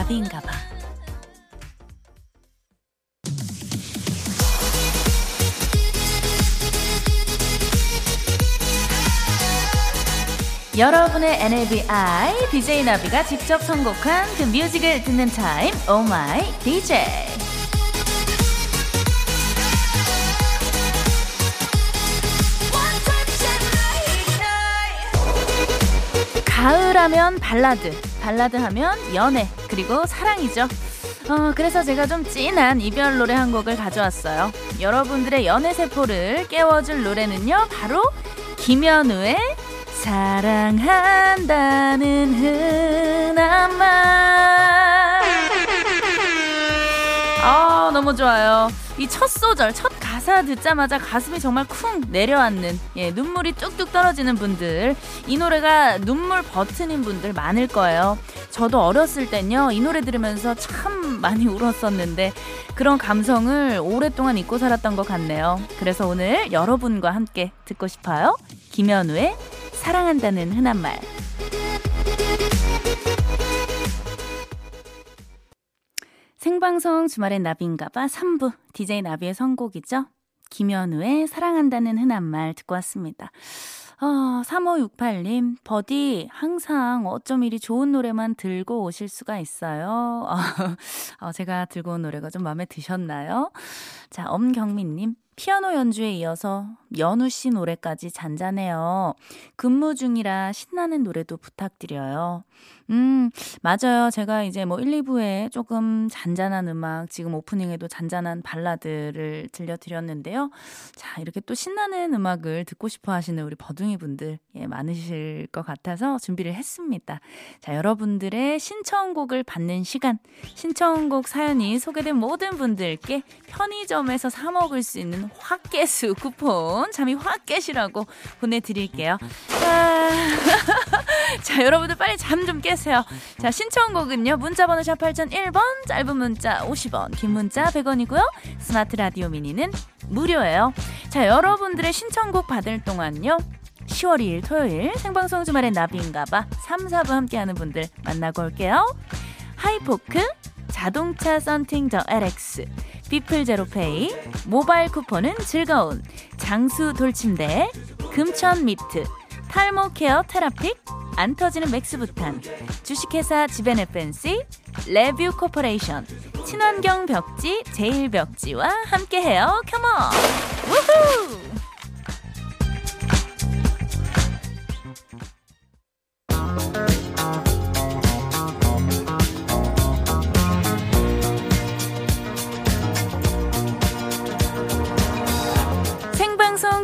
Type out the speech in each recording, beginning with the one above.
주말엔 나비인가 봐. 여러분의 NABI DJ 나비가 직접 선곡한 그 뮤직을 듣는 타임 오 마이 DJ 가을하면 발라드, 발라드 하면 연애, 그리고 사랑이죠. 어, 그래서 제가 좀 찐한 이별 노래 한 곡을 가져왔어요. 여러분들의 연애 세포를 깨워줄 노래는요, 바로 김현우의 사랑한다는 흔한 말. 아, 너무 좋아요. 이 첫 소절, 첫 가사 듣자마자 가슴이 정말 쿵 내려앉는, 예, 눈물이 뚝뚝 떨어지는 분들. 이 노래가 눈물 버튼인 분들 많을 거예요. 저도 어렸을 땐요, 이 노래 들으면서 참 많이 울었었는데, 그런 감성을 오랫동안 잊고 살았던 것 같네요. 그래서 오늘 여러분과 함께 듣고 싶어요. 김현우의 사랑한다는 흔한 말. 생방송 주말엔 나비인가봐 3부 DJ 나비의 선곡이죠. 김현우의 사랑한다는 흔한 말 듣고 왔습니다. 어, 3568님, 버디, 항상 어쩜 이리 좋은 노래만 들고 오실 수가 있어요. 어, 제가 들고 온 노래가 좀 마음에 드셨나요? 자, 엄경민님, 피아노 연주에 이어서 연우 씨 노래까지 잔잔해요. 근무 중이라 신나는 노래도 부탁드려요. 음, 맞아요. 제가 이제 뭐 1, 2부에 조금 잔잔한 음악, 지금 오프닝에도 잔잔한 발라드를 들려드렸는데요. 자, 이렇게 또 신나는 음악을 듣고 싶어 하시는 우리 버둥이 분들, 예, 많으실 것 같아서 준비를 했습니다. 자, 여러분들의 신청곡을 받는 시간, 신청곡 사연이 소개된 모든 분들께 편의점에서 사먹을 수 있는 확깨수 쿠폰, 잠이 확 깨시라고 보내드릴게요. 자, 자 여러분들 빨리 잠 좀 깨세요. 자, 신청곡은요. 문자번호 샵 8001번, 짧은 문자 50원, 긴 문자 100원이고요. 스마트 라디오 미니는 무료예요. 자, 여러분들의 신청곡 받을 동안요. 10월 2일 토요일 생방송 주말엔 나비인가봐 3, 4부 함께하는 분들 만나고 올게요. 하이포크, 자동차 썬팅 더 LX, 비플 제로페이, 모바일 쿠폰은 즐거운, 장수 돌침대, 금천 미트, 탈모 케어 테라픽, 안 터지는 맥스부탄, 주식회사 지벤에펜시, 레뷰 코퍼레이션, 친환경 벽지 제일 벽지와 함께해요. Come on! 우후!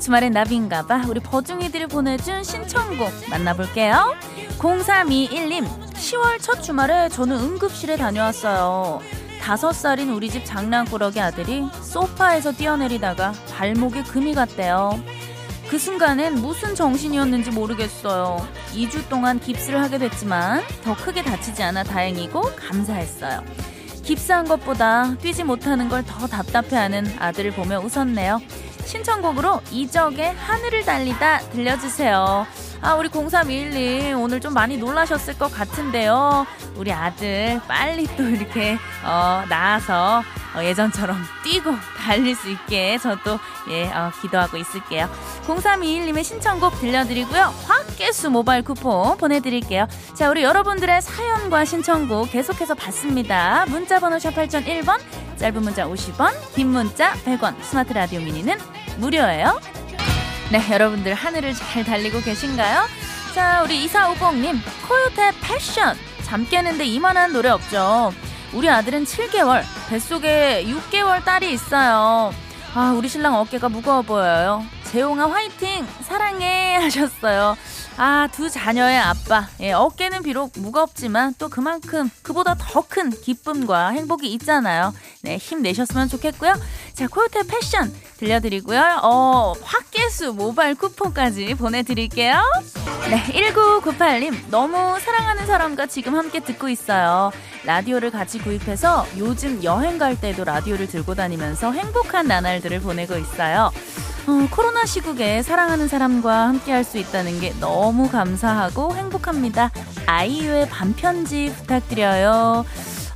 주말엔 나비인가봐. 우리 버중이들이 보내준 신청곡 만나볼게요. 0321님 10월 첫 주말에 저는 응급실에 다녀왔어요. 다섯 살인 우리 집 장난꾸러기 아들이 소파에서 뛰어내리다가 발목에 금이 갔대요. 그 순간엔 무슨 정신이었는지 모르겠어요. 2주 동안 깁스를 하게 됐지만 더 크게 다치지 않아 다행이고 감사했어요. 깁스한 것보다 뛰지 못하는 걸 더 답답해하는 아들을 보며 웃었네요. 신청곡으로 이적의 하늘을 달리다 들려주세요. 아, 우리 0321님 오늘 좀 많이 놀라셨을 것 같은데요. 우리 아들 빨리 또 이렇게 어, 나와서 어, 예전처럼 뛰고 달릴 수 있게 저도 예 어, 기도하고 있을게요. 0321님의 신청곡 들려드리고요. 확개수 모바일 쿠폰 보내드릴게요. 자, 우리 여러분들의 사연과 신청곡 계속해서 받습니다. 문자번호 샵 8001번, 짧은 문자 50원, 긴 문자 100원, 스마트 라디오 미니는 무료예요. 네, 여러분들 하늘을 잘 달리고 계신가요? 자, 우리 2450님, 코요태 패션. 잠 깨는데 이만한 노래 없죠. 우리 아들은 7개월, 뱃속에 6개월 딸이 있어요. 아, 우리 신랑 어깨가 무거워 보여요. 재용아 화이팅! 사랑해! 하셨어요. 아, 두 자녀의 아빠. 예, 어깨는 비록 무겁지만 또 그만큼 그보다 더 큰 기쁨과 행복이 있잖아요. 네, 힘내셨으면 좋겠고요. 자, 코요태 패션 들려드리고요. 어, 확개수 모바일 쿠폰까지 보내드릴게요. 네, 1998님. 너무 사랑하는 사람과 지금 함께 듣고 있어요. 라디오를 같이 구입해서 요즘 여행 갈 때도 라디오를 들고 다니면서 행복한 나날들을 보내고 있어요. 어, 코로나 시국에 사랑하는 사람과 함께 할 수 있다는 게 너무 감사하고 행복합니다. 아이유의 반편지 부탁드려요.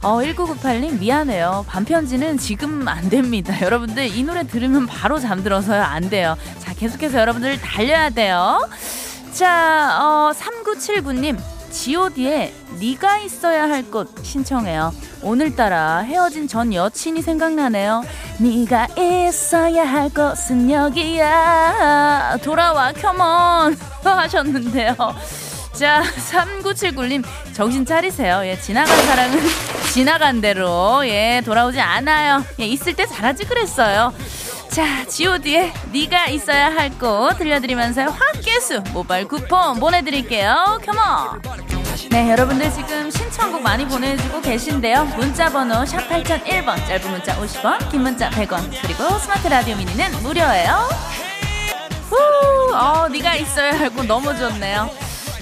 어, 1998님 미안해요. 반편지는 지금 안 됩니다. 여러분들 이 노래 들으면 바로 잠들어서요. 안 돼요. 자, 계속해서 여러분들 달려야 돼요. 자, 어, 3979님. god의 네가 있어야 할 곳 신청해요. 오늘따라 헤어진 전 여친이 생각나네요. 네가 있어야 할 곳은 여기야. 돌아와, 컴온. 하셨는데요. 자, 3979님, 정신 차리세요. 예, 지나간 사랑은 지나간 대로, 예, 돌아오지 않아요. 예, 있을 때 잘하지 그랬어요. 자, god의 네가 있어야 할 곳 들려드리면서 화개수 모바일 쿠폰 보내드릴게요. 컴온! 네, 여러분들 지금 신청곡 많이 보내주고 계신데요. 문자 번호 샵 8001번, 짧은 문자 50원, 긴 문자 100원, 그리고 스마트 라디오 미니는 무료예요. 후, 어, 네가 있어야 할곳 너무 좋네요.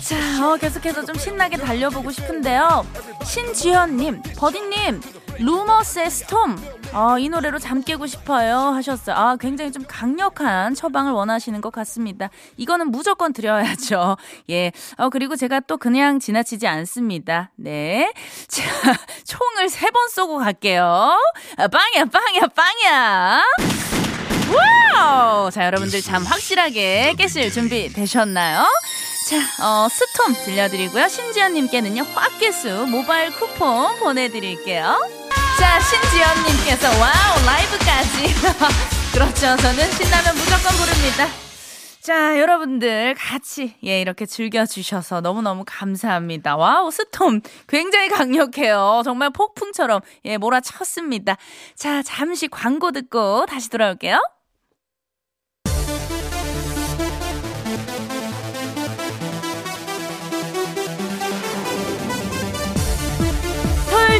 자, 어, 계속해서 좀 신나게 달려보고 싶은데요. 신지현님, 버디님, 루머스의 스톰. 아, 이 노래로 잠 깨고 싶어요. 하셨어요. 아, 굉장히 좀 강력한 처방을 원하시는 것 같습니다. 이거는 무조건 드려야죠. 예. 어, 그리고 제가 또 그냥 지나치지 않습니다. 네. 자, 총을 세 번 쏘고 갈게요. 아, 빵이야, 빵이야, 빵이야. Wow! 자, 여러분들 잠 확실하게 깨실 준비 되셨나요? 자, 어, Storm 들려드리고요. 신지연님께는요, 화개수 모바일 쿠폰 보내드릴게요. 자, 신지연님께서, wow, 라이브까지. 그렇죠. 저는 신나면 무조건 부릅니다. 자, 여러분들 같이, 예, 이렇게 즐겨 주셔서 너무너무 감사합니다. Wow, Storm. 굉장히 강력해요. 정말 폭풍처럼, 예, 몰아쳤습니다. 자, 잠시 광고 듣고 다시 돌아올게요.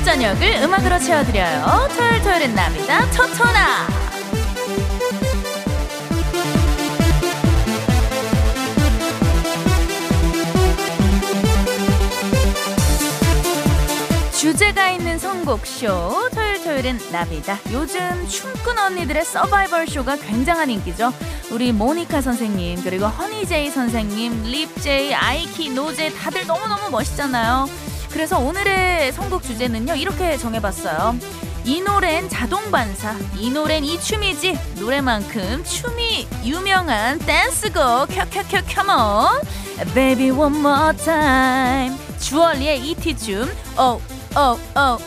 저녁을 음악으로 채워드려요. 토요일 토요일은 남이다. 토토나. 주제가 있는 선곡쇼 토요일 토요일은 나비다 요즘 춤꾼 언니들의 서바이벌 쇼가 굉장한 인기죠 우리 모니카 선생님 그리고 허니제이 선생님 립제이 아이키 노제 다들 너무너무 멋있잖아요 그래서 오늘의 선곡 주제는요 이렇게 정해봤어요. 이 노래는 자동 반사 이 노래는 이 춤이지 노래만큼 춤이 유명한 댄스곡. 켜켜켜 Come on Baby one more 주얼리의 이티 춤. 오, 오, 오,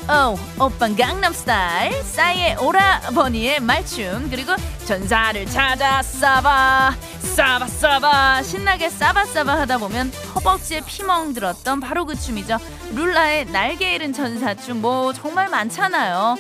오, 오빤 강남스타일, 싸이의 오라버니의 말춤, 그리고 전사를 찾아 싸바, 싸바, 싸바, 신나게 싸바, 싸바 하다 보면 허벅지에 피멍 들었던 바로 그 춤이죠. 룰라의 날개 잃은 전사춤, 뭐 정말 많잖아요.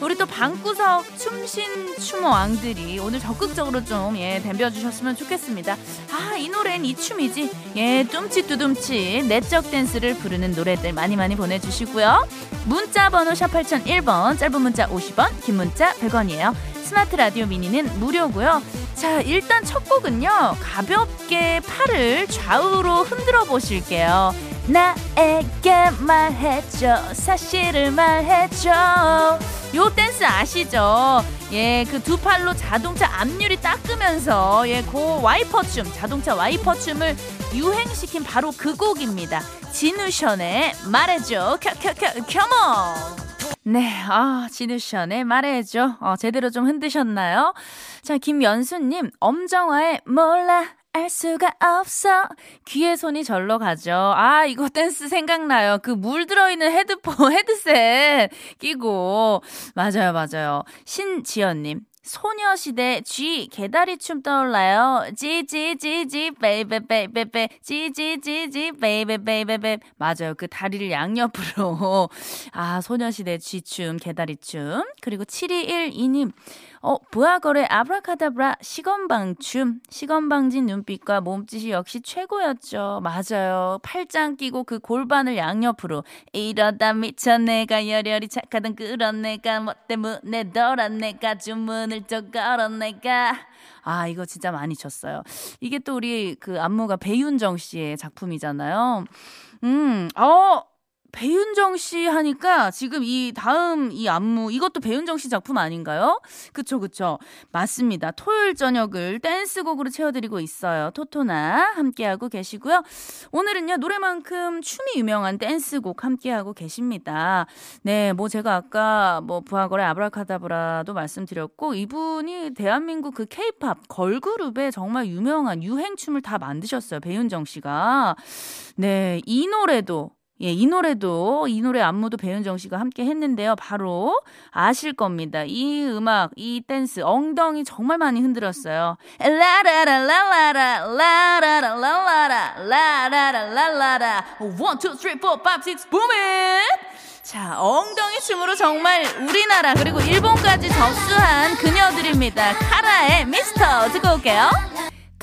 우리 또 방구석 춤신 춤왕들이 오늘 적극적으로 좀 예, 덤벼주셨으면 좋겠습니다. 아, 이 노래는 이 춤이지. 예, 뚱치 뚜둠치 내적 댄스를 부르는 노래들 많이 많이 보내주시고요. 문자 번호 샵 8001번, 짧은 문자 50원, 긴 문자 100원이에요. 스마트 라디오 미니는 무료고요. 자, 일단 첫 곡은요. 가볍게 팔을 좌우로 흔들어 보실게요. 나에게 말해줘 사실을 말해줘 요 댄스 아시죠? 예, 그 두 팔로 자동차 앞유리 닦으면서 예, 그 와이퍼 춤, 자동차 와이퍼 춤을 유행시킨 바로 그 곡입니다. 지누션의 말해줘, 켜켜켜, Come on. 네, 아, 지누션의 말해줘. 어, 제대로 좀 흔드셨나요? 자, 김연수님, 엄정화의 몰라. 알 수가 없어. 귀에 손이 절로 가죠. 아, 이거 댄스 생각나요. 그 물 들어있는 헤드폰, 헤드셋 끼고. 맞아요, 맞아요. 신지연님. 소녀시대 Gee 개다리 춤 떠올라요. Gee Gee Gee Gee baby baby baby Gee Gee Gee Gee baby baby baby 맞아요. 그 다리를 양옆으로 아 소녀시대 Gee 춤 개다리 춤 그리고 7212님 어, 브아걸의 아브라카다브라 시건방춤. 시건방진 눈빛과 몸짓이 역시 최고였죠. 맞아요. 팔짱 끼고 그 골반을 양옆으로. 이러다 미쳐 내가 열혈이 착하던 그런 내가 뭐 때문에 너란 내가 주문을 또 걸은 내가. 아, 이거 진짜 많이 쳤어요. 이게 또 우리 그 안무가 배윤정 씨의 작품이잖아요. 음, 어, 배윤정 씨 하니까 지금 이 다음 이 안무 이것도 배윤정 씨 작품 아닌가요? 그쵸 그쵸 맞습니다. 토요일 저녁을 댄스곡으로 채워드리고 있어요. 토토나 함께하고 계시고요. 오늘은요 노래만큼 춤이 유명한 댄스곡 함께하고 계십니다. 네, 뭐 제가 아까 뭐 부하거래 아브라카다브라도 말씀드렸고 이분이 대한민국 그 케이팝 걸그룹의 정말 유명한 유행춤을 다 만드셨어요. 배윤정 씨가. 네, 이 노래도 예, 이 노래도 이 노래 안무도 배윤정 씨가 함께 했는데요. 바로 아실 겁니다. 이 음악, 이 댄스 엉덩이 정말 많이 흔들었어요. 라라라라라라 라라라라라라 라라라라라라 1 2 3 4 5 6 boom 자, 엉덩이 춤으로 정말 우리나라 그리고 일본까지 접수한 그녀들입니다. 카라의 미스터 듣고 올게요.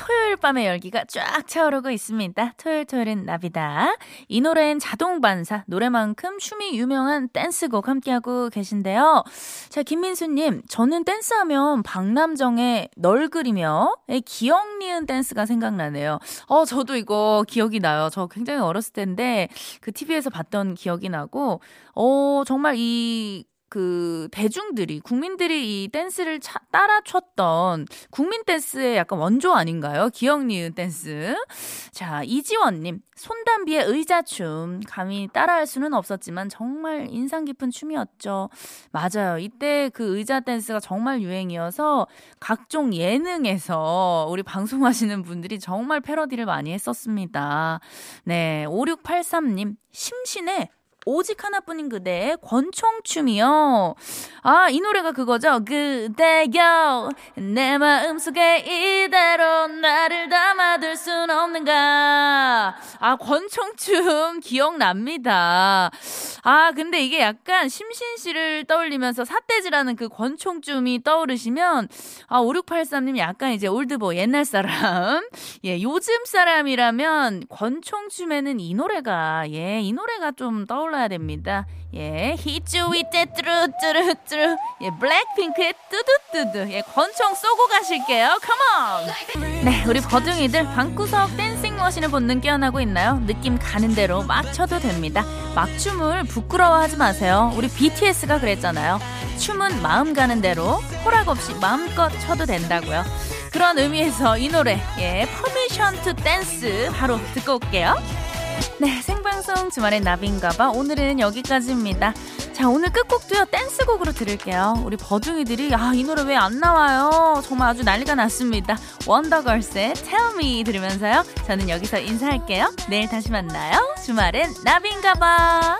토요일 밤의 열기가 쫙 차오르고 있습니다. 토요일 토요일은 나비다. 이 노래는 자동 반사, 노래만큼 춤이 유명한 댄스곡 함께하고 계신데요. 자, 김민수님, 저는 댄스하면 박남정의 널 그리며 기억 니은 댄스가 생각나네요. 어, 저도 이거 기억이 나요. 저 굉장히 어렸을 때인데 그 TV에서 봤던 기억이 나고, 어, 정말 이 그 대중들이 국민들이 이 댄스를 차, 따라 췄던 국민 댄스의 약간 원조 아닌가요? 기억 니은 댄스. 자, 이지원 님 손담비의 의자춤 감히 따라할 수는 없었지만 정말 인상 깊은 춤이었죠. 맞아요. 이때 그 의자 댄스가 정말 유행이어서 각종 예능에서 우리 방송하시는 분들이 정말 패러디를 많이 했었습니다. 네, 5683님 심신의 오직 하나뿐인 그대의 권총춤이요. 아, 이 노래가 그거죠. 그대여, 내 마음 속에 이대로 나를 담아둘 순 없는가. 아, 권총춤 기억납니다. 아, 근데 이게 약간 심신 씨를 떠올리면서 사태지라는 그 권총춤이 떠오르시면, 아, 5683님 약간 이제 올드보 옛날 사람. 예, 요즘 사람이라면 권총춤에는 이 노래가, 예, 이 노래가 좀 떠올라 불러야 됩니다. 예, 히츠 위때 뚜루뚜루뚜루. 예, 블랙핑크의 뚜두뚜두. 예, 권총 쏘고 가실게요. Come on! 네, 우리 버둥이들 방구석 dancing machine의 본능 깨어나고 있나요? 느낌 가는 대로 막 춰도 됩니다. 막춤을 부끄러워하지 마세요. 우리 BTS가 그랬잖아요. 춤은 마음 가는 대로 허락 없이 마음껏 춰도 된다고요. 그런 의미에서 이 노래, 예, Permission to Dance 바로 듣고 올게요. 네, 생방송 주말의 나비인가봐. 오늘은 여기까지입니다. 자, 오늘 끝곡도요, 댄스곡으로 들을게요. 우리 버둥이들이, 아, 이 노래 왜 안 나와요? 정말 아주 난리가 났습니다. 원더걸스의 Tell Me 들으면서요. 저는 여기서 인사할게요. 내일 다시 만나요. 주말엔 나비인가봐.